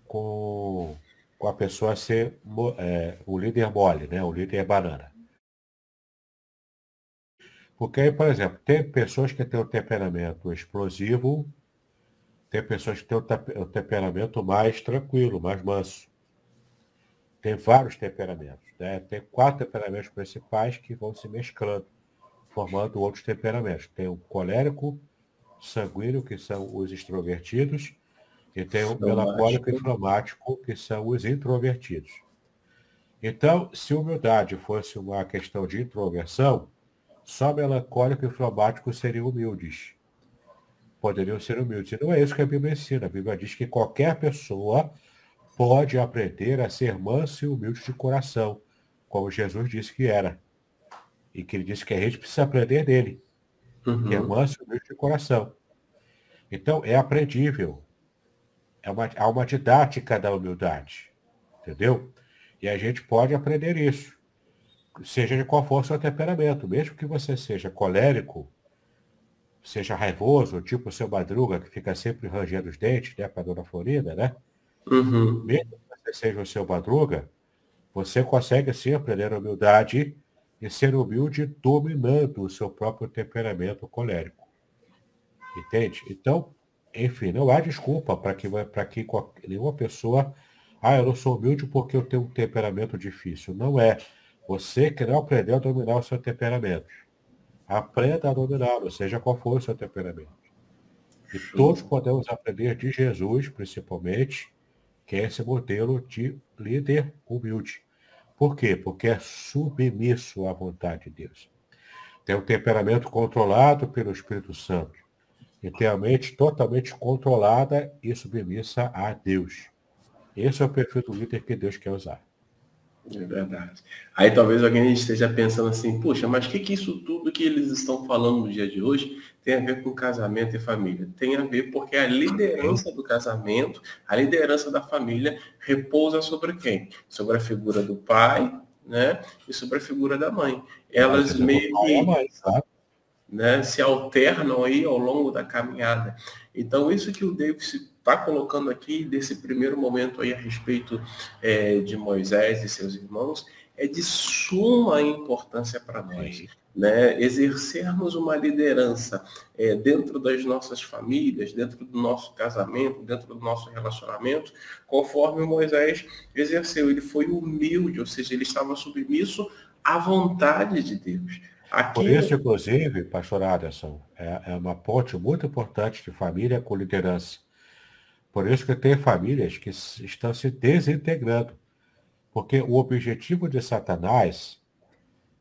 com, com a pessoa ser é, o líder mole, né? o líder banana. Porque por exemplo, tem pessoas que têm o temperamento explosivo, tem pessoas que têm o temperamento mais tranquilo, mais manso. Tem vários temperamentos. Né? Tem quatro temperamentos principais que vão se mesclando. formando outros temperamentos. Tem o colérico, sanguíneo, que são os extrovertidos, e tem o melancólico e fleumático, que são os introvertidos. Então, se humildade fosse uma questão de introversão, só melancólico e fleumático seriam humildes. Poderiam ser humildes. E não é isso que a Bíblia ensina. A Bíblia diz que qualquer pessoa pode aprender a ser manso e humilde de coração, como Jesus disse que era. E que ele disse que a gente precisa aprender dele, uhum. que é manso e humilde de coração. Então, é aprendível. É uma, há uma didática da humildade. Entendeu? E a gente pode aprender isso. Seja de qual for o seu temperamento. Mesmo que você seja colérico, seja raivoso, tipo o seu madruga, que fica sempre rangendo os dentes, né, para a dona Florida, né? Uhum. Mesmo que você seja o seu madruga, você consegue sim aprender a humildade e ser humilde dominando o seu próprio temperamento colérico. Entende? Então, enfim, não há desculpa para que, que nenhuma pessoa. Ah, eu não sou humilde porque eu tenho um temperamento difícil. Não é. Você que não aprendeu a dominar o seu temperamento. Aprenda a dominá-lo, seja qual for o seu temperamento. E todos podemos aprender de Jesus, principalmente, que é esse modelo de líder humilde. Por quê? Porque é submisso à vontade de Deus. Tem um temperamento controlado pelo Espírito Santo. E tem a mente totalmente controlada e submissa a Deus. Esse é o perfil do líder que Deus quer usar. É verdade. Aí talvez alguém esteja pensando assim, puxa, mas o que, que isso tudo que eles estão falando no dia de hoje tem a ver com casamento e família? Tem a ver porque a liderança do casamento, a liderança da família repousa sobre quem? Sobre a figura do pai, né? E sobre a figura da mãe. Elas meio que né, se alternam aí ao longo da caminhada. Então, isso que o David está colocando aqui, desse primeiro momento aí a respeito é, de Moisés e seus irmãos, é de suma importância para nós. Né? Exercermos uma liderança é, dentro das nossas famílias, dentro do nosso casamento, dentro do nosso relacionamento, conforme Moisés exerceu. Ele foi humilde, ou seja, ele estava submisso à vontade de Deus. Aqui... Por isso, inclusive, pastor Aderson, é, é uma ponte muito importante de família com liderança. Por isso que tem famílias que estão se desintegrando. Porque o objetivo de Satanás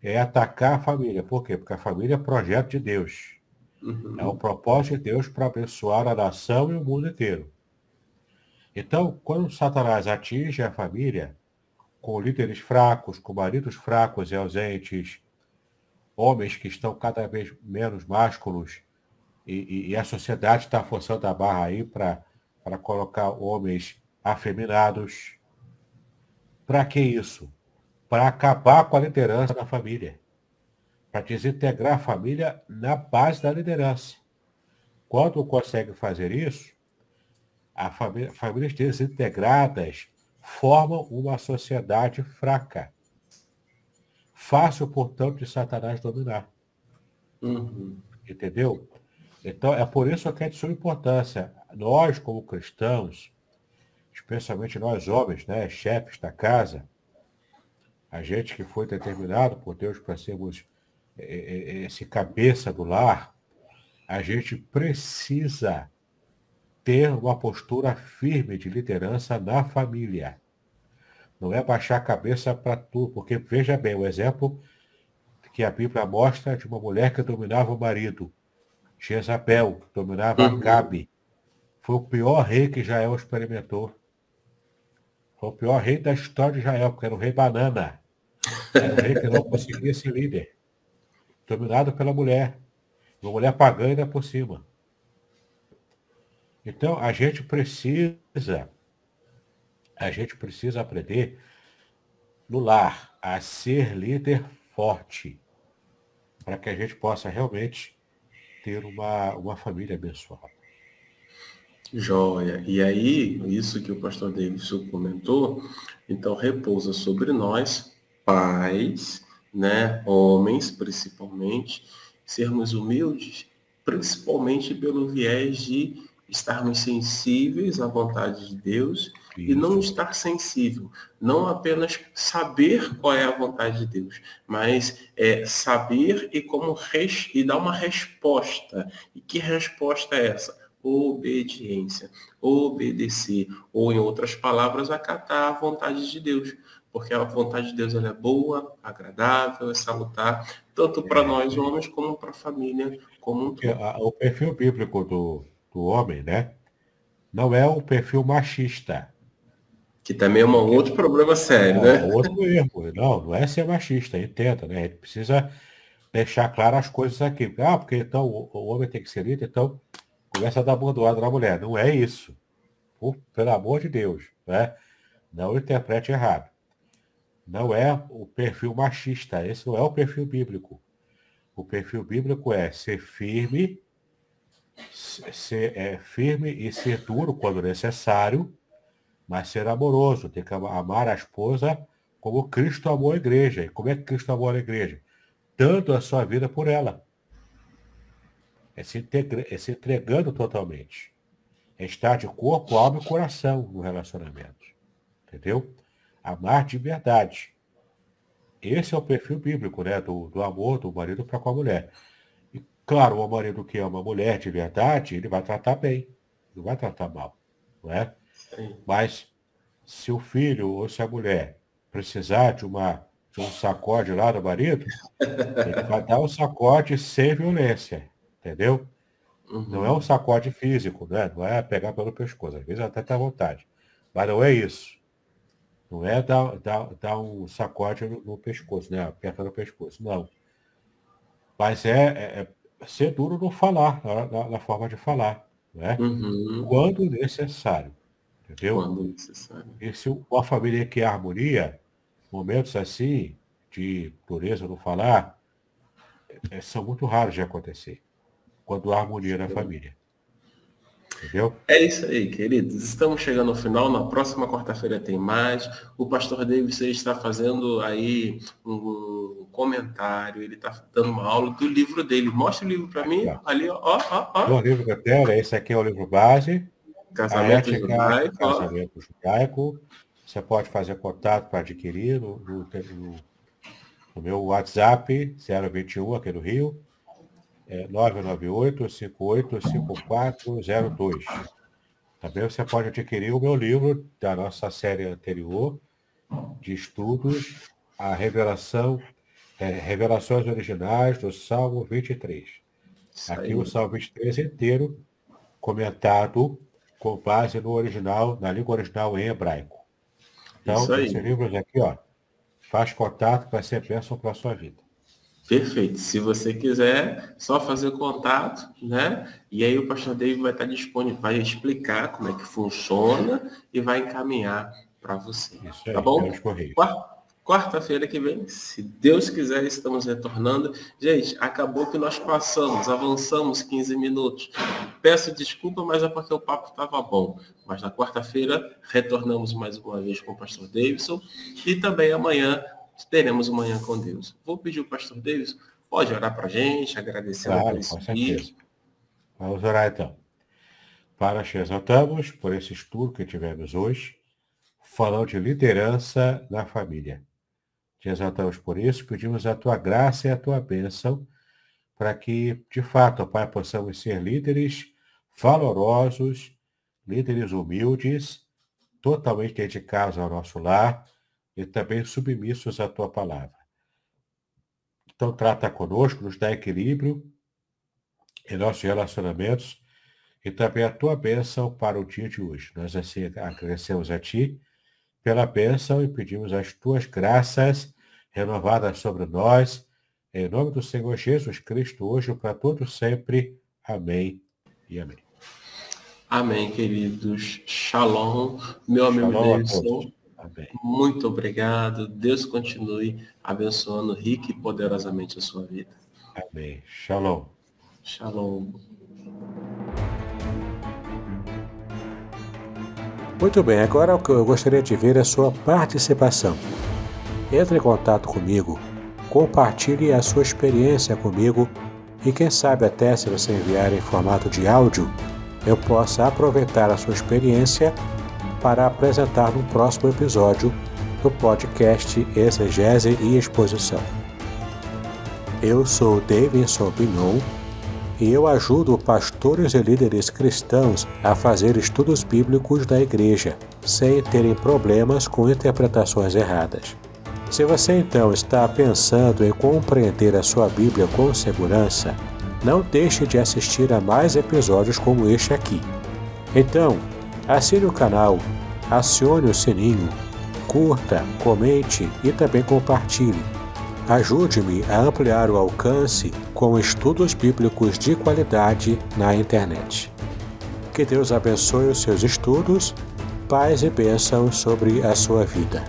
é atacar a família. Por quê? Porque a família é projeto de Deus. Uhum. É o propósito de Deus para abençoar a nação e o mundo inteiro. Então, quando Satanás atinge a família, com líderes fracos, com maridos fracos e ausentes, homens que estão cada vez menos másculos, e, e, e a sociedade está forçando a barra aí para para colocar homens afeminados. Para que isso? Para acabar com a liderança da família. Para desintegrar a família na base da liderança. Quando consegue fazer isso, a família, famílias desintegradas formam uma sociedade fraca. Fácil, portanto, de Satanás dominar. Uhum. Entendeu? Então, é por isso que é de sua importância nós, como cristãos, especialmente nós homens, né, chefes da casa, a gente que foi determinado por Deus para sermos é, é, é, esse cabeça do lar, a gente precisa ter uma postura firme de liderança na família. Não é baixar a cabeça para tudo, porque veja bem, o exemplo que a Bíblia mostra de uma mulher que dominava o marido. Jezabel dominava uhum. Acabe. Foi o pior rei que Israel experimentou. Foi o pior rei da história de Israel, porque era o rei banana. Era o rei que não conseguia ser líder. Dominado pela mulher. Uma mulher pagã ainda por cima. Então, a gente precisa, a gente precisa aprender no lar a ser líder forte, para que a gente possa realmente ter uma, uma família abençoada. Joia. E aí, isso que o pastor Davidson comentou, então repousa sobre nós, pais, né, homens principalmente, sermos humildes, principalmente pelo viés de estarmos sensíveis à vontade de Deus Isso. e não estar sensível, não apenas saber qual é a vontade de Deus, mas é saber e como res, e dar uma resposta. E que resposta é essa? Obediência, obedecer, ou em outras palavras, acatar a vontade de Deus porque a vontade de Deus ela é boa, agradável, é salutar, tanto para é. nós homens como para a família como um todo. O perfil bíblico do, do homem, né? Não é o perfil machista. Que também é um outro problema sério, é, né? Outro erro. Não, não é ser machista, entenda, né? A gente precisa deixar claras as coisas aqui. Ah, porque então o, homem tem que ser líder, então começa a dar bordoada na mulher. Não é isso. Por, pelo amor de Deus, né? Não interprete errado. Não é o perfil machista, esse não é o perfil bíblico. O perfil bíblico é ser firme, ser é, firme e ser duro quando necessário, mas ser amoroso, ter que amar a esposa como Cristo amou a igreja. E como é que Cristo amou a igreja? Dando a sua vida por ela. É se, integra, é se entregando totalmente. É estar de corpo, alma e coração no relacionamento. Entendeu? Amar de verdade. Esse é o perfil bíblico, né? Do, do amor do marido para com a mulher. E, claro, o marido que ama a mulher de verdade, ele vai tratar bem. Não vai tratar mal. Não é? Sim. Mas se o filho ou se a mulher precisar de, uma, de um sacode lá do marido, ele vai dar um sacode sem violência. Entendeu? Uhum. Não é um sacode físico, né? Não é pegar pelo pescoço. Às vezes até tá à vontade. Mas não é isso. Não é dar, dar, dar um sacode no, no pescoço, né? Aperta no pescoço. Não. Mas é, é, é ser duro no falar, na, na, na, forma de falar. Né? Uhum. Quando necessário. Entendeu? Quando necessário. E se uma família quer harmonia, momentos assim, de dureza no falar, é, são muito raros de acontecer. Quando há harmonia na família. Entendeu? É isso aí, queridos. Estamos chegando ao final. Na próxima quarta-feira tem mais. O pastor Davis está fazendo aí um comentário. Ele está dando uma aula do livro dele. Mostra o livro para mim. Ali, ó, ó, ó. O livro que eu tenho, esse aqui é o livro base. Casamento ética, judaico. Casamento judaico. Você pode fazer contato para adquirir no, no, no meu WhatsApp 021 aqui no Rio é 998-585402. Também você pode adquirir o meu livro da nossa série anterior de estudos, a revelação, é, revelações originais do Salmo 23. Isso Aqui aí. o Salmo 23 inteiro comentado com base no original, na língua original em hebraico. Então, esses livros aqui, ó, faz contato para ser bênção para a sua vida. Perfeito. Se você quiser, só fazer contato, né? E aí o pastor David vai estar disponível, vai explicar como é que funciona e vai encaminhar para você. Isso tá bom? Quarta-feira que vem, se Deus quiser, estamos retornando. Gente, acabou que nós passamos, avançamos 15 minutos. Peço desculpa, mas é porque o papo estava bom. Mas na quarta-feira retornamos mais uma vez com o pastor Davidson e também amanhã teremos manhã com Deus. Vou pedir o pastor Deus, pode orar para a gente, agradecer claro, por esse dia. Vamos orar então. Para te exaltamos por esse estudo que tivemos hoje, falando de liderança na família. Te exaltamos por isso, pedimos a tua graça e a tua bênção, para que, de fato, Pai, possamos ser líderes valorosos, líderes humildes, totalmente dedicados ao nosso lar, e também submissos à tua palavra. Então, trata conosco, nos dá equilíbrio em nossos relacionamentos e também a tua bênção para o dia de hoje. Nós assim agradecemos a ti pela bênção e pedimos as tuas graças renovadas sobre nós, em nome do Senhor Jesus Cristo, hoje para todos sempre. Amém e amém. Amém, queridos. Shalom, meu amigo Shalom Amém. Muito obrigado. Deus continue abençoando rica e poderosamente a sua vida. Amém. Shalom. Shalom. Muito bem, agora o que eu gostaria de ver é a sua participação. Entre em contato comigo, compartilhe a sua experiência comigo e quem sabe até se você enviar em formato de áudio, eu possa aproveitar a sua experiência para apresentar no próximo episódio do podcast Exegese e Exposição. Eu sou Davidson Pignon e eu ajudo pastores e líderes cristãos a fazer estudos bíblicos da igreja, sem terem problemas com interpretações erradas. Se você então está pensando em compreender a sua Bíblia com segurança, não deixe de assistir a mais episódios como este aqui. Então, assine o canal, acione o sininho, curta, comente e também compartilhe Ajude-me a ampliar o alcance com estudos bíblicos de qualidade na internet. Que Deus abençoe os seus estudos, paz e bênçãos sobre a sua vida.